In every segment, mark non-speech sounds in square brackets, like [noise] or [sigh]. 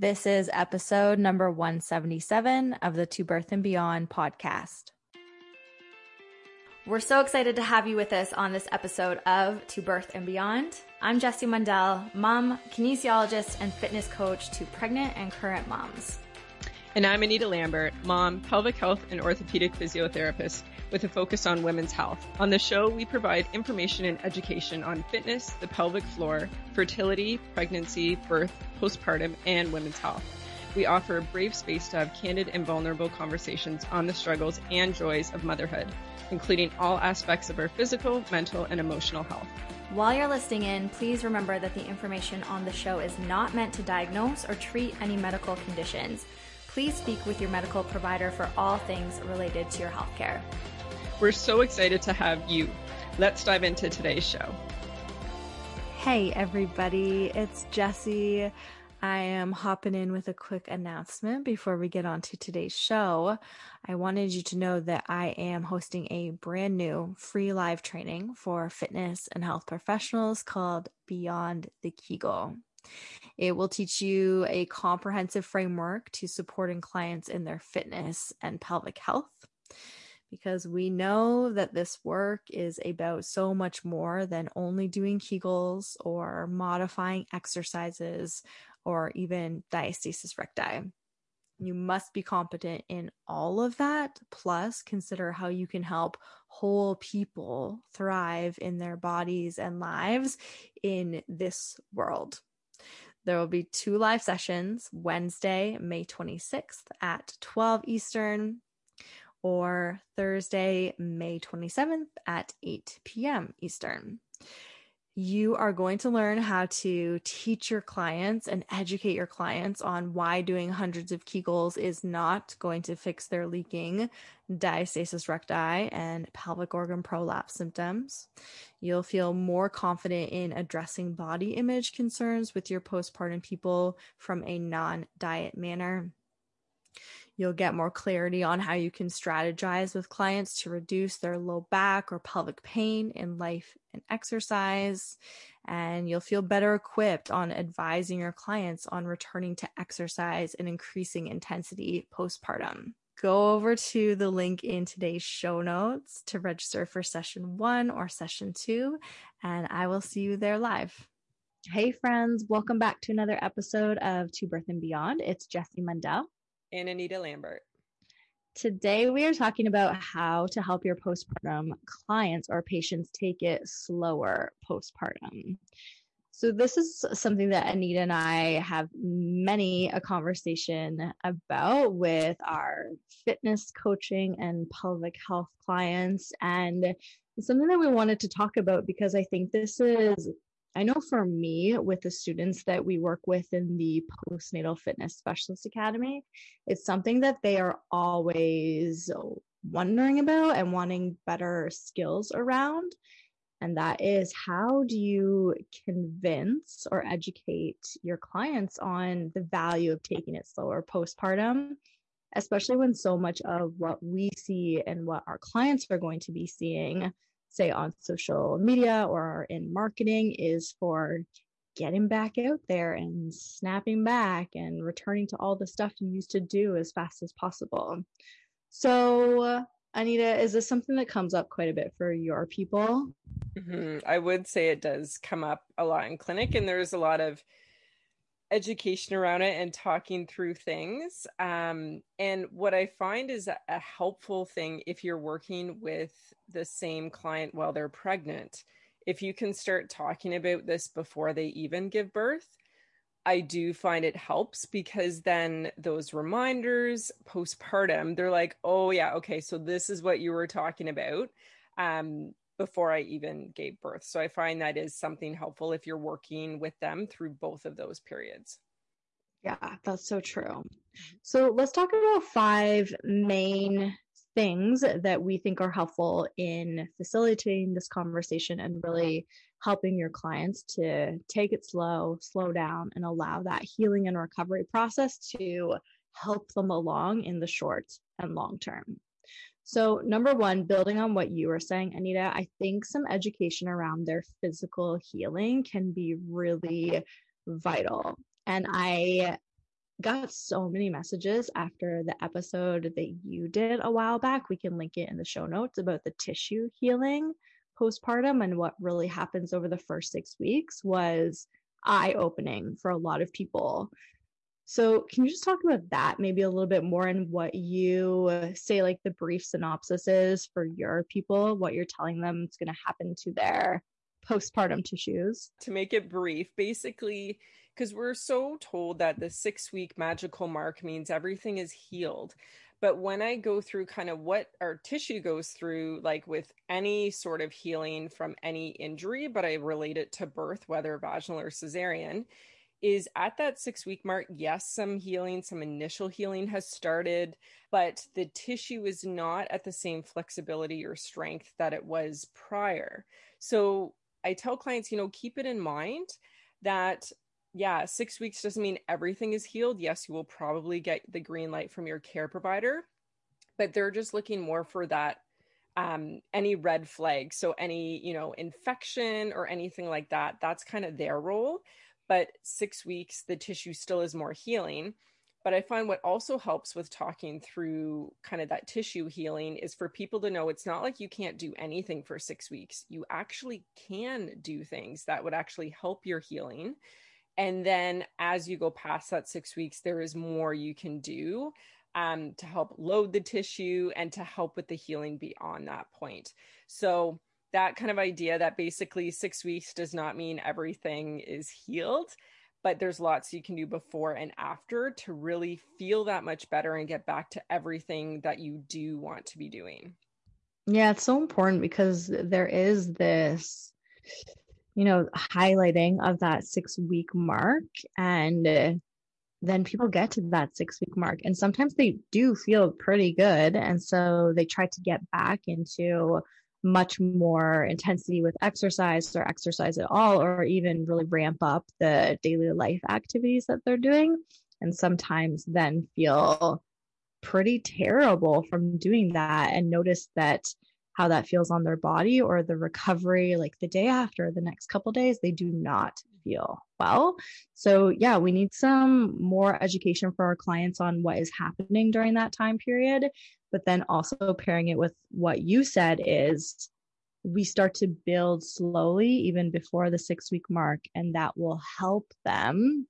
This is episode number 177 of the To Birth and Beyond podcast. We're so excited to have you with us on this episode of To Birth and Beyond. I'm Jessie Mundell, mom, kinesiologist, and fitness coach to pregnant and current moms. And I'm Anita Lambert, mom, pelvic health, and orthopedic physiotherapist with a focus on women's health. On the show, we provide information and education on fitness, the pelvic floor, fertility, pregnancy, birth, postpartum, and women's health. We offer a brave space to have candid and vulnerable conversations on the struggles and joys of motherhood, including all aspects of our physical, mental, and emotional health. While you're listening in, please remember that the information on the show is not meant to diagnose or treat any medical conditions. Please speak with your medical provider for all things related to your healthcare. We're so excited to have you. Let's dive into today's show. Hey, everybody, it's Jessie. I am hopping in with a quick announcement before we get on to today's show. I wanted you to know that I am hosting a brand new free live training for fitness and health professionals called Beyond the Kegel. It will teach you a comprehensive framework to supporting clients in their fitness and pelvic health because we know that this work is about so much more than only doing Kegels or modifying exercises or even diastasis recti. You must be competent in all of that, plus consider how you can help whole people thrive in their bodies and lives in this world. There will be two live sessions Wednesday, May 26th at 12 Eastern, or Thursday, May 27th at 8 p.m. Eastern. You are going to learn how to teach your clients and educate your clients on why doing hundreds of Kegels is not going to fix their leaking diastasis recti and pelvic organ prolapse symptoms. You'll feel more confident in addressing body image concerns with your postpartum people from a non diet manner. You'll get more clarity on how you can strategize with clients to reduce their low back or pelvic pain in life and exercise. And you'll feel better equipped on advising your clients on returning to exercise and increasing intensity postpartum. Go over to the link in today's show notes to register for session one or session two, and I will see you there live. Hey, friends, welcome back to another episode of To Birth and Beyond. It's Jessie Mundell and Anita Lambert. Today, we are talking about how to help your postpartum clients or patients take it slower postpartum. So, this is something that Anita and I have many a conversation about with our fitness coaching and pelvic health clients. And something that we wanted to talk about because I think this is I know for me, with the students that we work with in the postnatal fitness specialist academy, it's something that they are always wondering about and wanting better skills around. And that is how do you convince or educate your clients on the value of taking it slower postpartum, especially when so much of what we see and what our clients are going to be seeing say on social media or in marketing is for getting back out there and snapping back and returning to all the stuff you used to do as fast as possible. So, Anita, is this something that comes up quite a bit for your people? Mm-hmm. I would say it does come up a lot in clinic, and there's a lot of education around it and talking through things. Um, and what I find is a, a helpful thing if you're working with the same client while they're pregnant, if you can start talking about this before they even give birth. I do find it helps because then those reminders postpartum, they're like, oh, yeah, okay, so this is what you were talking about. Um, before I even gave birth. So I find that is something helpful if you're working with them through both of those periods. Yeah, that's so true. Mm-hmm. So let's talk about five main things that we think are helpful in facilitating this conversation and really helping your clients to take it slow, slow down, and allow that healing and recovery process to help them along in the short and long term. So, number one, building on what you were saying, Anita, I think some education around their physical healing can be really vital. And I got so many messages after the episode that you did a while back. We can link it in the show notes about the tissue healing postpartum and what really happens over the first six weeks was eye opening for a lot of people. So, can you just talk about that maybe a little bit more and what you uh, say, like the brief synopsis is for your people, what you're telling them is going to happen to their postpartum tissues? To make it brief, basically, because we're so told that the six week magical mark means everything is healed. But when I go through kind of what our tissue goes through, like with any sort of healing from any injury, but I relate it to birth, whether vaginal or cesarean, is at that six week mark. Yes, some healing, some initial healing has started, but the tissue is not at the same flexibility or strength that it was prior. So I tell clients, you know, keep it in mind that yeah, six weeks doesn't mean everything is healed. Yes, you will probably get the green light from your care provider, but they're just looking more for that um, any red flag. So any, you know, infection or anything like that, that's kind of their role. But six weeks, the tissue still is more healing. But I find what also helps with talking through kind of that tissue healing is for people to know it's not like you can't do anything for six weeks. You actually can do things that would actually help your healing and then as you go past that six weeks, there is more you can do um, to help load the tissue and to help with the healing beyond that point. So, that kind of idea that basically six weeks does not mean everything is healed, but there's lots you can do before and after to really feel that much better and get back to everything that you do want to be doing. Yeah, it's so important because there is this you know, highlighting of that six week mark. And then people get to that six week mark. And sometimes they do feel pretty good. And so they try to get back into much more intensity with exercise or exercise at all, or even really ramp up the daily life activities that they're doing. And sometimes then feel pretty terrible from doing that and notice that how that feels on their body or the recovery like the day after the next couple days they do not feel well so yeah we need some more education for our clients on what is happening during that time period but then also pairing it with what you said is we start to build slowly even before the 6 week mark and that will help them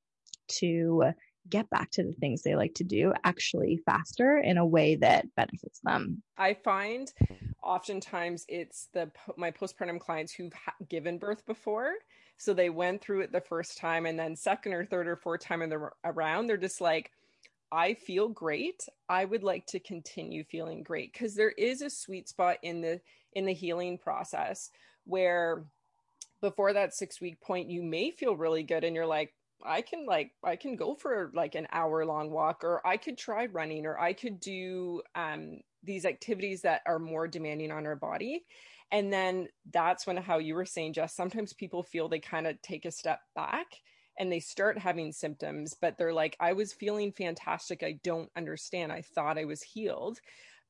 to get back to the things they like to do actually faster in a way that benefits them. I find oftentimes it's the my postpartum clients who've given birth before so they went through it the first time and then second or third or fourth time in the around they're just like I feel great. I would like to continue feeling great because there is a sweet spot in the in the healing process where before that 6 week point you may feel really good and you're like I can like I can go for like an hour long walk or I could try running or I could do um these activities that are more demanding on our body. And then that's when how you were saying Jess sometimes people feel they kind of take a step back and they start having symptoms but they're like I was feeling fantastic I don't understand I thought I was healed.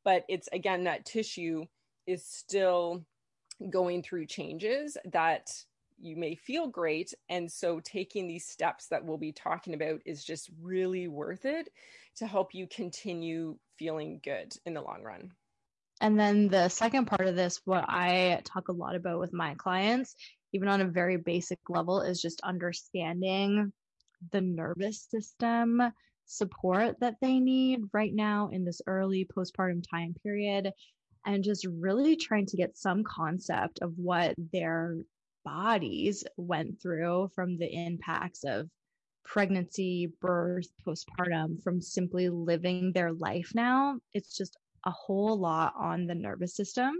But it's again that tissue is still going through changes that you may feel great. And so taking these steps that we'll be talking about is just really worth it to help you continue feeling good in the long run. And then the second part of this, what I talk a lot about with my clients, even on a very basic level, is just understanding the nervous system support that they need right now in this early postpartum time period and just really trying to get some concept of what their bodies went through from the impacts of pregnancy, birth, postpartum, from simply living their life now. It's just a whole lot on the nervous system.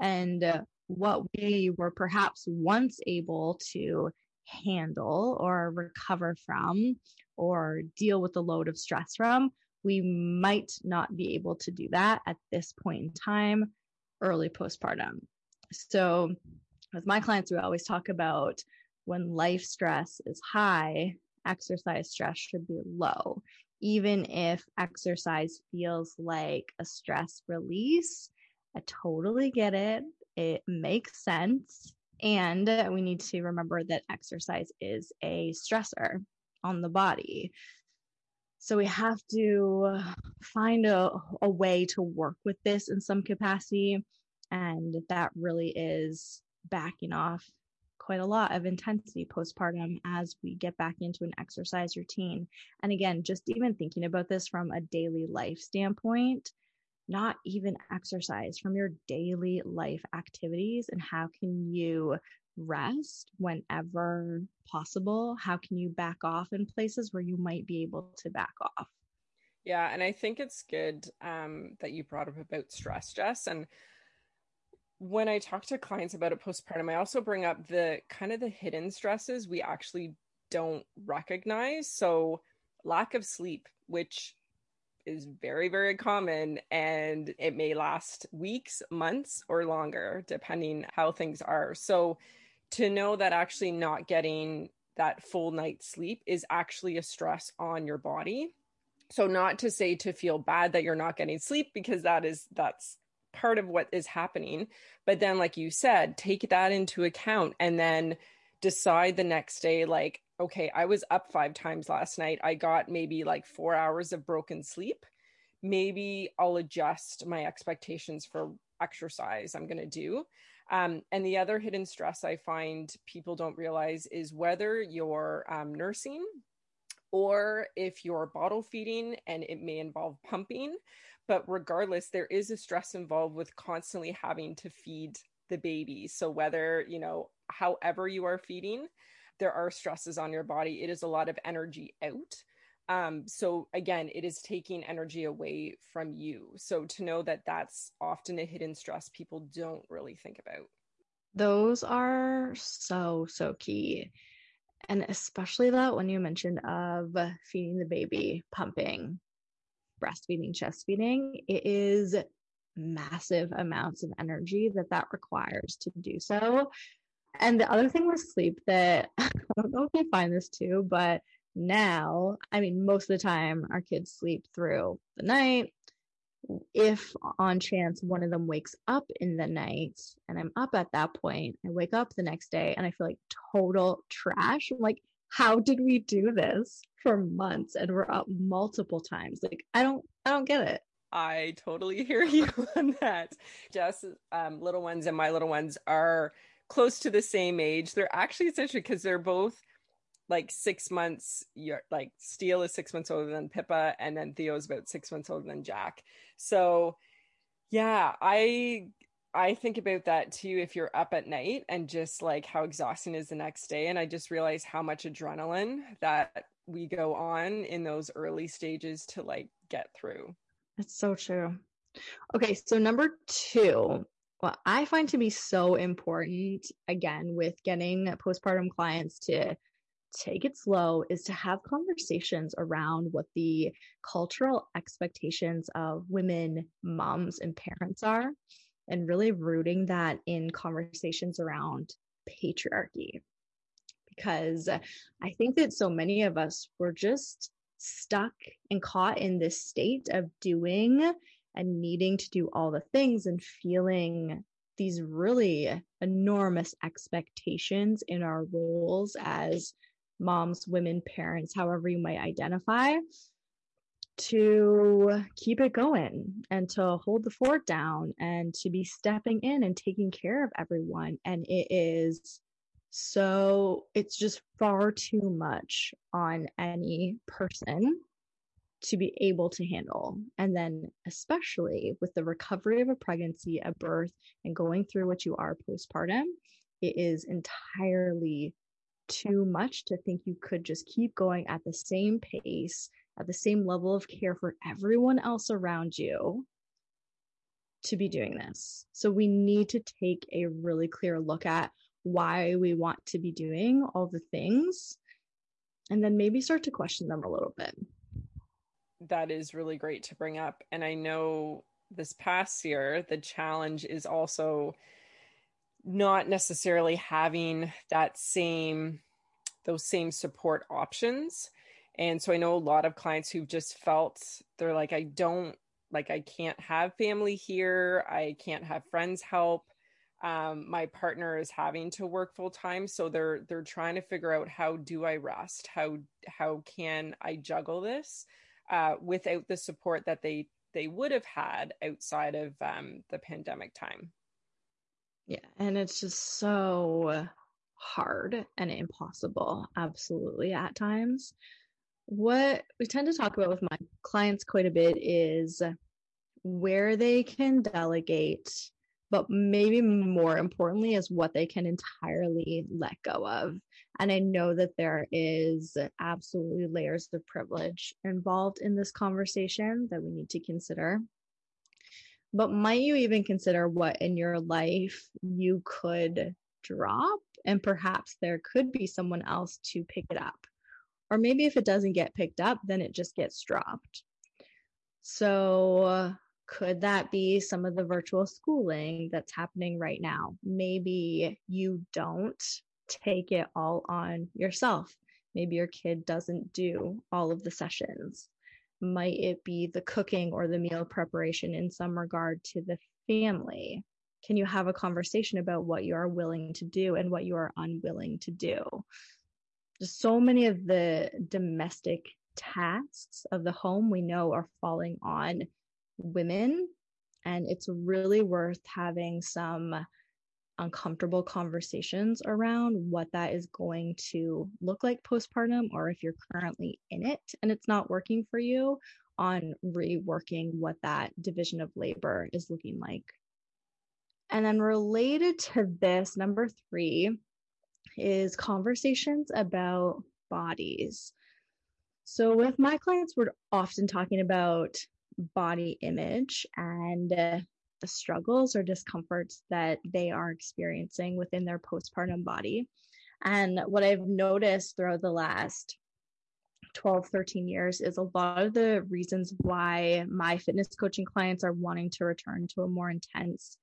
And uh, what we were perhaps once able to handle or recover from or deal with the load of stress from, we might not be able to do that at this point in time, early postpartum. So, with my clients, we always talk about when life stress is high, exercise stress should be low. Even if exercise feels like a stress release, I totally get it. It makes sense. And we need to remember that exercise is a stressor on the body. So we have to find a, a way to work with this in some capacity. And that really is backing off quite a lot of intensity postpartum as we get back into an exercise routine. And again, just even thinking about this from a daily life standpoint, not even exercise from your daily life activities and how can you rest whenever possible? How can you back off in places where you might be able to back off? Yeah, and I think it's good um, that you brought up about stress, Jess. And when I talk to clients about it postpartum, I also bring up the kind of the hidden stresses we actually don't recognize. So, lack of sleep, which is very, very common and it may last weeks, months, or longer, depending how things are. So, to know that actually not getting that full night's sleep is actually a stress on your body. So not to say to feel bad that you're not getting sleep because that is that's part of what is happening, but then like you said, take that into account and then decide the next day like okay, I was up 5 times last night. I got maybe like 4 hours of broken sleep. Maybe I'll adjust my expectations for exercise I'm going to do um, and the other hidden stress I find people don't realize is whether you're um, nursing or if you're bottle feeding and it may involve pumping. But regardless, there is a stress involved with constantly having to feed the baby. So whether, you know, however you are feeding, there are stresses on your body. It is a lot of energy out. Um, so again, it is taking energy away from you. So to know that that's often a hidden stress people don't really think about. Those are so, so key. And especially that when you mentioned of feeding the baby, pumping, breastfeeding, chest feeding, it is massive amounts of energy that that requires to do so. And the other thing with sleep that [laughs] I don't know if you find this too, but now, I mean, most of the time our kids sleep through the night. If on chance one of them wakes up in the night and I'm up at that point, I wake up the next day and I feel like total trash. I'm like, how did we do this for months and we're up multiple times? Like, I don't, I don't get it. I totally [laughs] hear you on that. Jess, um, little ones and my little ones are close to the same age. They're actually essentially because they're both like six months like Steele is six months older than Pippa and then Theo's about six months older than Jack. So yeah, I I think about that too if you're up at night and just like how exhausting is the next day. And I just realize how much adrenaline that we go on in those early stages to like get through. That's so true. Okay, so number two, what I find to be so important again with getting postpartum clients to take it slow is to have conversations around what the cultural expectations of women, moms, and parents are, and really rooting that in conversations around patriarchy. Because I think that so many of us were just stuck and caught in this state of doing and needing to do all the things and feeling these really enormous expectations in our roles as moms, women, parents, however you might identify, to keep it going and to hold the fort down and to be stepping in and taking care of everyone. And it is so, it's just far too much on any person to be able to handle. And then, especially with the recovery of a pregnancy, a birth, and going through what you are postpartum, it is entirely too much to think you could just keep going at the same pace, at the same level of care for everyone else around you to be doing this. So we need to take a really clear look at why we want to be doing all the things and then maybe start to question them a little bit. That is really great to bring up. And I know this past year, the challenge is also not necessarily having that same those same support options and so i know a lot of clients who've just felt they're like i don't like i can't have family here i can't have friends help um, my partner is having to work full time so they're they're trying to figure out how do i rest how how can i juggle this uh, without the support that they they would have had outside of um, the pandemic time. Yeah, and it's just so hard and impossible, absolutely at times. What we tend to talk about with my clients quite a bit is where they can delegate, but maybe more importantly, is what they can entirely let go of. And I know that there is absolutely layers of privilege involved in this conversation that we need to consider. But might you even consider what in your life you could drop? And perhaps there could be someone else to pick it up. Or maybe if it doesn't get picked up, then it just gets dropped. So, could that be some of the virtual schooling that's happening right now? Maybe you don't take it all on yourself. Maybe your kid doesn't do all of the sessions. Might it be the cooking or the meal preparation in some regard to the family? Can you have a conversation about what you are willing to do and what you are unwilling to do? Just so many of the domestic tasks of the home we know are falling on women, and it's really worth having some uncomfortable conversations around what that is going to look like postpartum, or if you're currently in it and it's not working for you, on reworking what that division of labor is looking like. And then related to this, number three is conversations about bodies. So, with my clients, we're often talking about body image and uh, the struggles or discomforts that they are experiencing within their postpartum body. And what I've noticed throughout the last 12, 13 years is a lot of the reasons why my fitness coaching clients are wanting to return to a more intense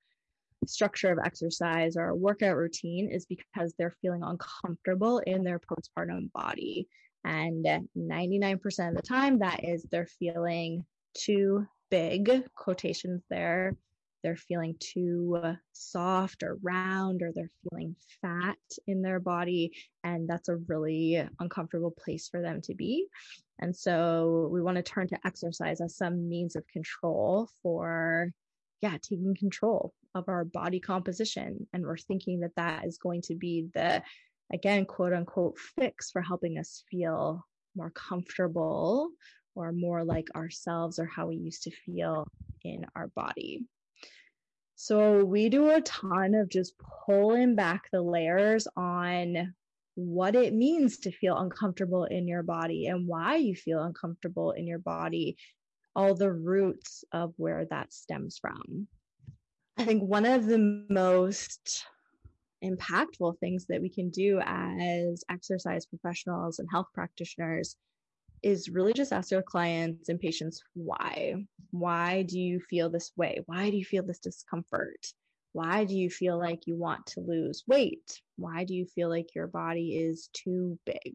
structure of exercise or a workout routine is because they're feeling uncomfortable in their postpartum body. And 99% of the time, that is they're feeling too big, quotations there, they're feeling too soft or round or they're feeling fat in their body and that's a really uncomfortable place for them to be. And so we want to turn to exercise as some means of control for yeah taking control of our body composition. And we're thinking that that is going to be the again quote unquote fix for helping us feel more comfortable or more like ourselves or how we used to feel in our body so we do a ton of just pulling back the layers on what it means to feel uncomfortable in your body and why you feel uncomfortable in your body, all the roots of where that stems from. I think one of the most impactful things that we can do as exercise professionals and health practitioners is really just ask your clients and patients why. Why do you feel this way? Why do you feel this discomfort? Why do you feel like you want to lose weight? Why do you feel like your body is too big?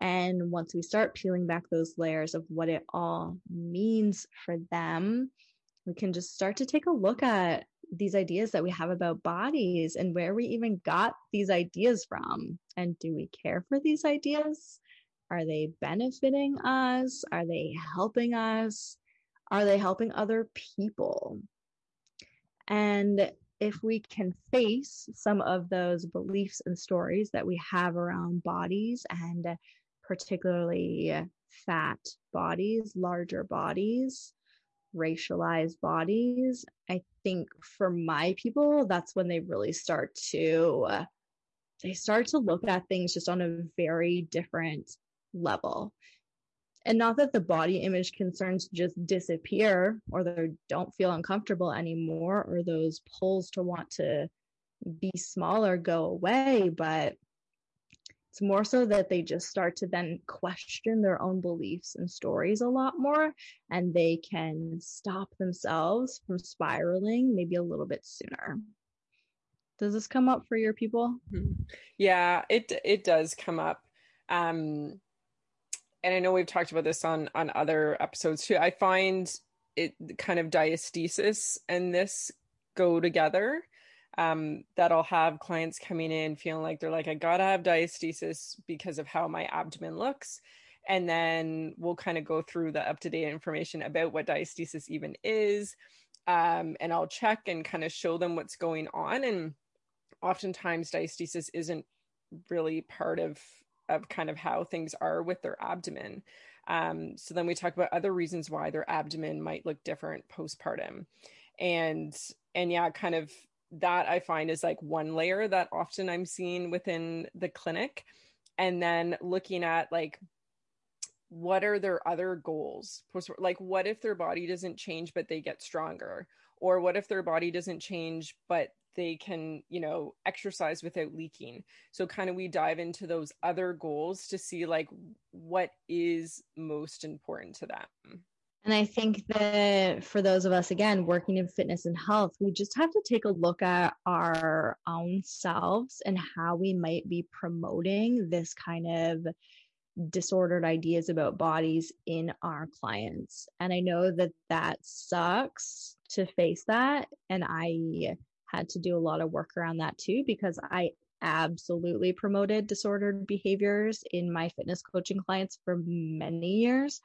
And once we start peeling back those layers of what it all means for them, we can just start to take a look at these ideas that we have about bodies and where we even got these ideas from. And do we care for these ideas? Are they benefiting us? Are they helping us? Are they helping other people? And if we can face some of those beliefs and stories that we have around bodies and particularly fat bodies, larger bodies, racialized bodies, I think for my people, that's when they really start to. They start to look at things just on a very different level. And not that the body image concerns just disappear or they don't feel uncomfortable anymore or those pulls to want to be smaller go away, but it's more so that they just start to then question their own beliefs and stories a lot more and they can stop themselves from spiraling maybe a little bit sooner. Does this come up for your people? Mm-hmm. Yeah, it it does come up. Um and I know we've talked about this on on other episodes too. I find it kind of diastasis and this go together. Um, that I'll have clients coming in feeling like they're like, I gotta have diastasis because of how my abdomen looks. And then we'll kind of go through the up to date information about what diastasis even is. Um, and I'll check and kind of show them what's going on. And oftentimes, diastasis isn't really part of of kind of how things are with their abdomen. Um, so then we talk about other reasons why their abdomen might look different postpartum. And and yeah, kind of that I find is like one layer that often I'm seeing within the clinic. And then looking at like what are their other goals? Like, what if their body doesn't change, but they get stronger? Or what if their body doesn't change, but they can, you know, exercise without leaking? So, kind of, we dive into those other goals to see like what is most important to them. And I think that for those of us, again, working in fitness and health, we just have to take a look at our own selves and how we might be promoting this kind of disordered ideas about bodies in our clients. And I know that that sucks to face that. And I had to do a lot of work around that too, because I absolutely promoted disordered behaviors in my fitness coaching clients for many years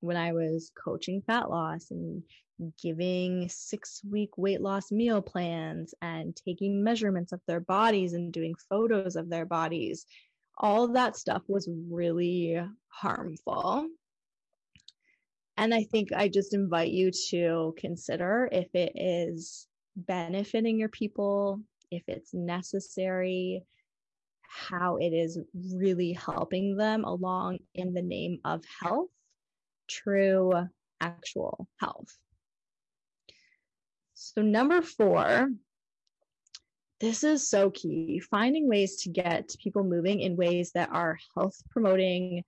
when I was coaching fat loss and giving six week weight loss meal plans and taking measurements of their bodies and doing photos of their bodies. All that stuff was really harmful. And I think I just invite you to consider if it is benefiting your people, if it's necessary, how it is really helping them along in the name of health true actual health. So, number four, this is so key finding ways to get people moving in ways that are health promoting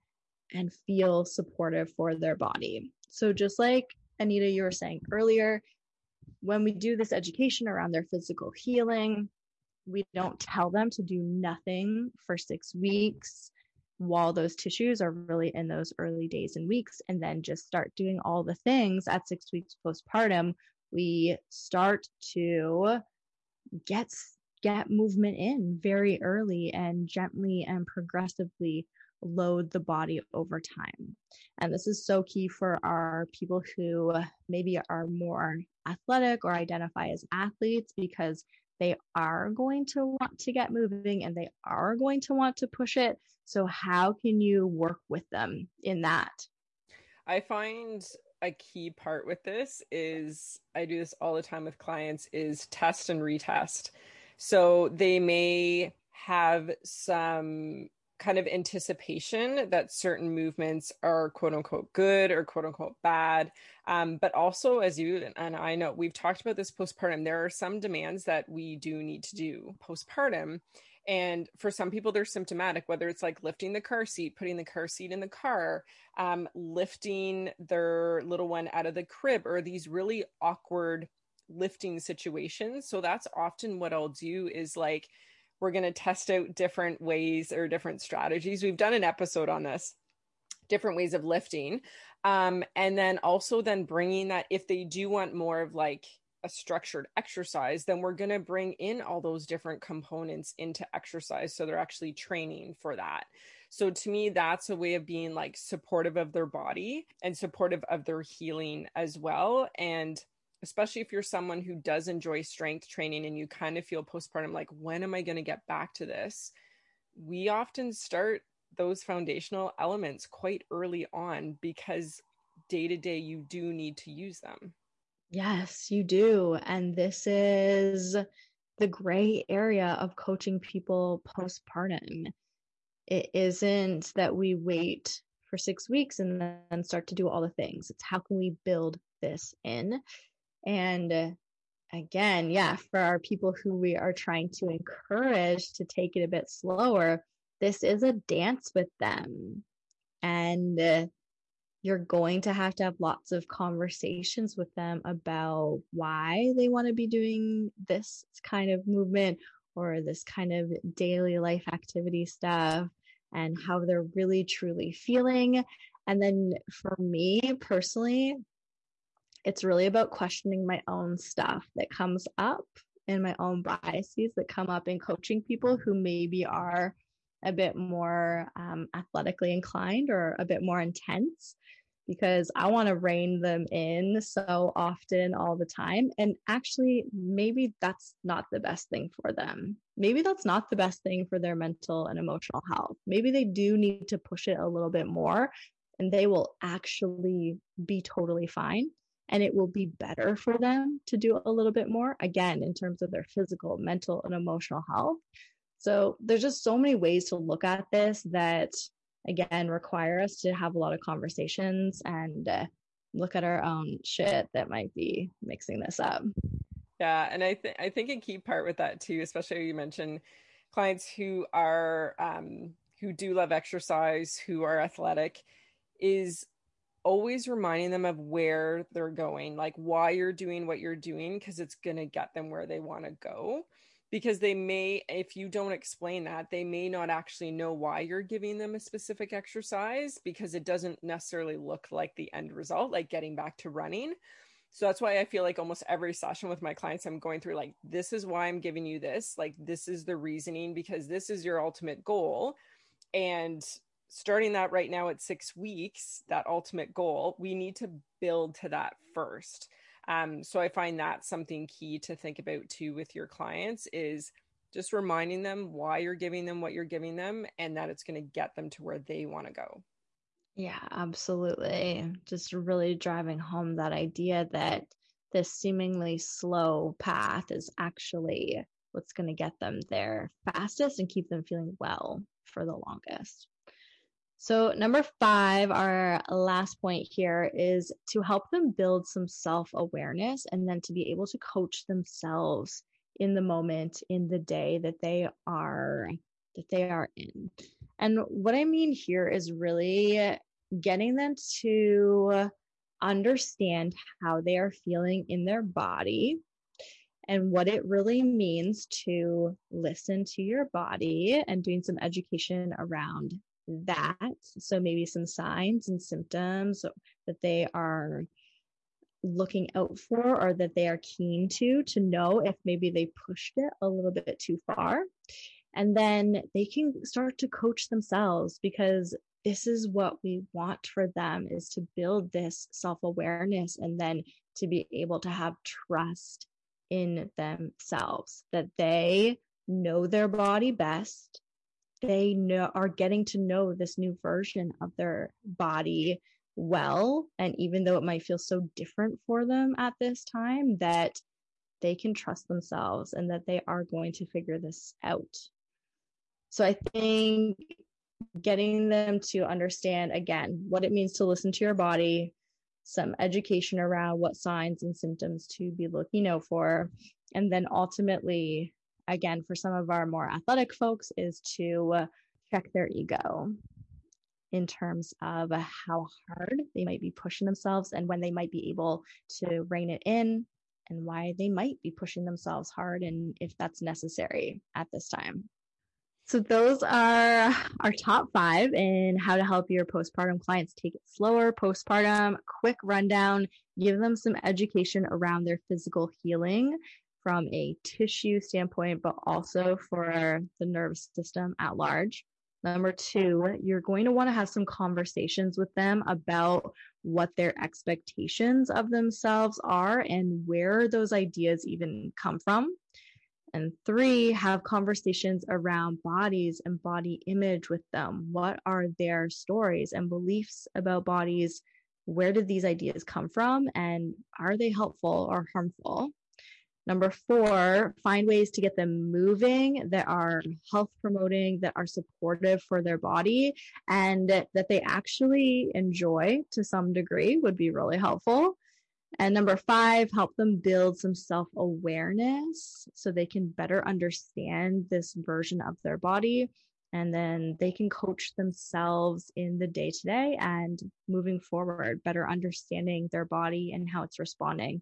and feel supportive for their body. So, just like Anita, you were saying earlier, when we do this education around their physical healing, we don't tell them to do nothing for six weeks while those tissues are really in those early days and weeks, and then just start doing all the things at six weeks postpartum, we start to get get movement in very early and gently and progressively load the body over time. And this is so key for our people who maybe are more athletic or identify as athletes because they are going to want to get moving and they are going to want to push it. So, how can you work with them in that? I find a key part with this is I do this all the time with clients is test and retest. So, they may have some kind of anticipation that certain movements are quote unquote good or quote unquote bad. Um, but also, as you and I know, we've talked about this postpartum, there are some demands that we do need to do postpartum. And for some people, they're symptomatic, whether it's like lifting the car seat, putting the car seat in the car, um, lifting their little one out of the crib, or these really awkward lifting situations. So that's often what I'll do is like, we're going to test out different ways or different strategies. We've done an episode on this, different ways of lifting. Um, and then also then bringing that if they do want more of like a structured exercise, then we're going to bring in all those different components into exercise. So they're actually training for that. So to me, that's a way of being like supportive of their body and supportive of their healing as well. And especially if you're someone who does enjoy strength training and you kind of feel postpartum like when am i going to get back to this? We often start those foundational elements quite early on because day to day you do need to use them. Yes you do and this is the gray area of coaching people postpartum. It isn't that we wait for six weeks and then start to do all the things. It's how can we build this in and again, yeah, for our people who we are trying to encourage to take it a bit slower, this is a dance with them. And uh, you're going to have to have lots of conversations with them about why they want to be doing this kind of movement or this kind of daily life activity stuff and how they're really truly feeling. And then for me personally, it's really about questioning my own stuff that comes up and my own biases that come up in coaching people who maybe are a bit more um, athletically inclined or a bit more intense because I want to rein them in so often all the time. And actually, maybe that's not the best thing for them. Maybe that's not the best thing for their mental and emotional health. Maybe they do need to push it a little bit more and they will actually be totally fine. And it will be better for them to do a little bit more, again, in terms of their physical, mental, and emotional health. So there's just so many ways to look at this that again require us to have a lot of conversations and uh, look at our own shit that might be mixing this up. Yeah, and I think I think a key part with that too, especially you mentioned clients who are um, who do love exercise, who are athletic, is always reminding them of where they're going, like why you're doing what you're doing, because it's gonna get them where they want to go. Because they may if you don't explain that they may not actually know why you're giving them a specific exercise because it doesn't necessarily look like the end result like getting back to running. So that's why i feel like almost every session with my clients i'm going through like this is why i'm giving you this like this is the reasoning because this is your ultimate goal. And starting that right now at 6 weeks that ultimate goal we need to build to that first um, so I find that something key to think about too with your clients is just reminding them why you're giving them what you're giving them and that it's going to get them to where they want to go. Yeah, absolutely. Just really driving home that idea that this seemingly slow path is actually what's going to get them there fastest and keep them feeling well for the longest. So, number five, our last point here is to help them build some self awareness and then to be able to coach themselves in the moment, in the day that they are that they are in. And what I mean here is really getting them to understand how they are feeling in their body and what it really means to listen to your body and doing some education around that. So maybe some signs and symptoms that they are looking out for or that they are keen to to know if maybe they pushed it a little bit too far and then they can start to coach themselves because this is what we want for them is to build this self-awareness and then to be able to have trust in themselves that they know their body best they know are getting to know this new version of their body well. And even though it might feel so different for them at this time that they can trust themselves and that they are going to figure this out. So i think getting them to understand again what it means to listen to your body some education around what signs and symptoms to be looking out for and then ultimately again, for some of our more athletic folks, is to check their ego in terms of how hard they might be pushing themselves and when they might be able to rein it in and why they might be pushing themselves hard and if that's necessary at this time. So those are our top five in how to help your postpartum clients take it slower postpartum, quick rundown, give them some education around their physical healing from a tissue standpoint, but also for the nervous system at large. Number two, you're going to want to have some conversations with them about what their expectations of themselves are and where those ideas even come from. And three, have conversations around bodies and body image with them. What are their stories and beliefs about bodies? Where did these ideas come from? And are they helpful or harmful? Number four, find ways to get them moving that are health promoting, that are supportive for their body, and that they actually enjoy to some degree would be really helpful. And number five, help them build some self awareness so they can better understand this version of their body. And then they can coach themselves in the day to day and moving forward, better understanding their body and how it's responding